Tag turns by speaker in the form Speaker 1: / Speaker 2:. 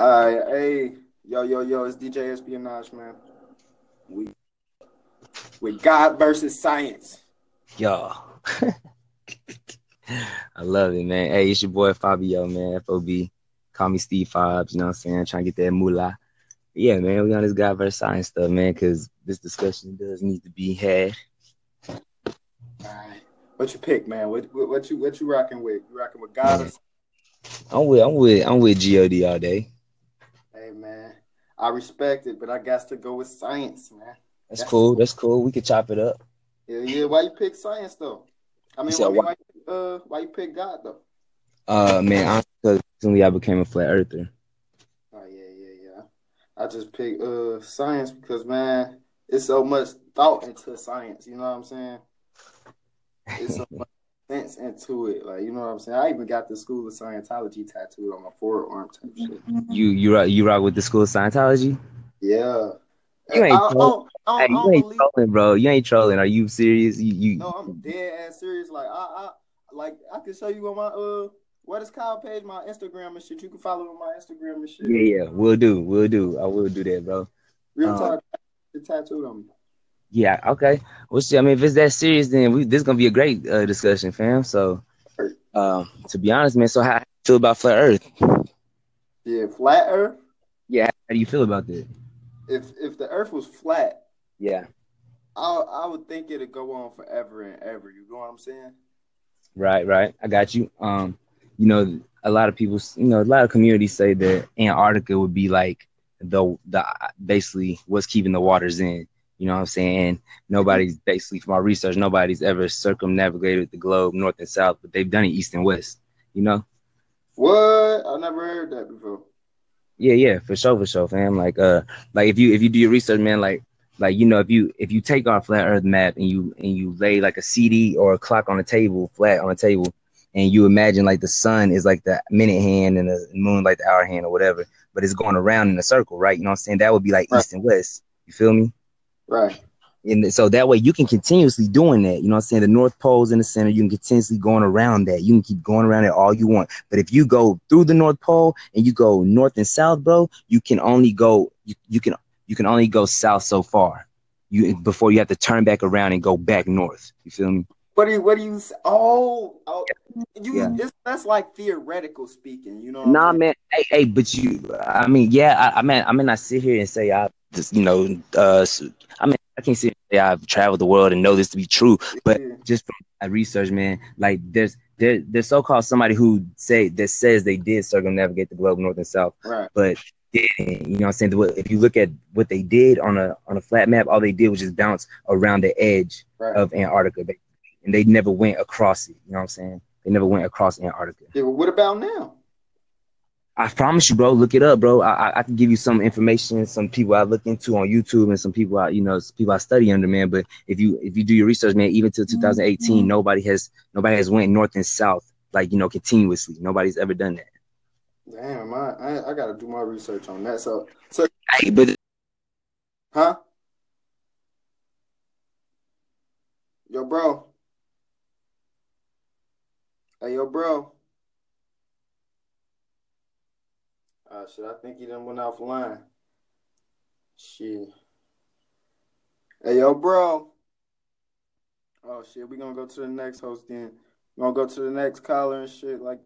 Speaker 1: All right, hey, yo, yo, yo, it's DJ Espionage, man. We with God versus science.
Speaker 2: Yo. I love it, man. Hey, it's your boy Fabio, man. FOB. Call me Steve Fobs, you know what I'm saying? Trying to get that moolah. Yeah, man, we on this God versus science stuff, man, because this discussion does need to be had.
Speaker 1: All right, what you pick, man? What what, what you what you rocking with? You rocking with God? Or...
Speaker 2: I'm with I'm with I'm with God all day.
Speaker 1: I respect it, but I got to go with science, man.
Speaker 2: That's, That's cool. That's cool. We could chop it up.
Speaker 1: Yeah, yeah. Why you pick science though? I mean, I mean why, why, uh, why you pick God though?
Speaker 2: Uh, man, because recently I became a flat earther.
Speaker 1: Oh yeah, yeah, yeah. I just picked uh science because man, it's so much thought into science. You know what I'm saying? It's so much sense into it. Like you know what I'm saying? I even got the School of Scientology tattooed on my forearm type shit.
Speaker 2: You you rock you rock with the School of Scientology?
Speaker 1: Yeah.
Speaker 2: You ain't trolling. Hey, you ain't trolling, bro. You ain't trolling. Are you serious? You, you
Speaker 1: No, I'm dead ass serious. Like I, I like I can show you on my uh what is Kyle page, my Instagram and shit. You can follow on my Instagram and shit.
Speaker 2: Yeah, yeah, we'll do, we'll do. I will do that, bro.
Speaker 1: Real um, talk, the tattoo on me.
Speaker 2: Yeah, okay. Well, see, I mean, if it's that serious, then we, this is gonna be a great uh, discussion, fam. So, um, to be honest, man, so how do you feel about flat Earth?
Speaker 1: Yeah, flat Earth.
Speaker 2: Yeah, how do you feel about that?
Speaker 1: If if the Earth was flat,
Speaker 2: yeah,
Speaker 1: I I would think it'd go on forever and ever. You know what I'm saying?
Speaker 2: Right, right. I got you. Um, you know, a lot of people, you know, a lot of communities say that Antarctica would be like the the basically what's keeping the waters in. You know what I'm saying? Nobody's basically from our research, nobody's ever circumnavigated the globe north and south, but they've done it east and west. You know?
Speaker 1: What? I never heard that before.
Speaker 2: Yeah, yeah, for sure, for sure, fam. Like, uh, like if you if you do your research, man, like, like you know, if you if you take our flat Earth map and you and you lay like a CD or a clock on a table, flat on a table, and you imagine like the sun is like the minute hand and the moon like the hour hand or whatever, but it's going around in a circle, right? You know what I'm saying? That would be like right. east and west. You feel me?
Speaker 1: Right.
Speaker 2: And so that way you can continuously doing that. You know what I'm saying? The North Pole's in the center. You can continuously going around that. You can keep going around it all you want. But if you go through the North Pole and you go north and south, bro, you can only go you, you can you can only go south so far. You before you have to turn back around and go back north. You feel me?
Speaker 1: What do you what do you oh, oh you yeah. that's like theoretical speaking, you know.
Speaker 2: Nah, man. Hey, hey, but you I mean, yeah, I, I mean I mean I sit here and say I just you know, uh I mean I can't say I've traveled the world and know this to be true, but yeah. just from my research, man, like there's there there's so-called somebody who say that says they did circumnavigate the globe north and south,
Speaker 1: right.
Speaker 2: but you know I'm saying? If you look at what they did on a on a flat map, all they did was just bounce around the edge right. of Antarctica, and they never went across it. You know what I'm saying? They never went across Antarctica.
Speaker 1: Yeah, well, what about now?
Speaker 2: I promise you, bro. Look it up, bro. I, I can give you some information, some people I look into on YouTube, and some people I, you know, people I study under, man. But if you if you do your research, man, even till 2018, mm-hmm. nobody has nobody has went north and south like you know continuously. Nobody's ever done that.
Speaker 1: Damn, I I, I got to do my research on that. So so,
Speaker 2: hey, but
Speaker 1: huh? Yo, bro. Hey, yo, bro. Uh, shit, I think he done went offline. Shit. Hey, yo, bro. Oh, shit, we gonna go to the next host then. We gonna go to the next caller and shit like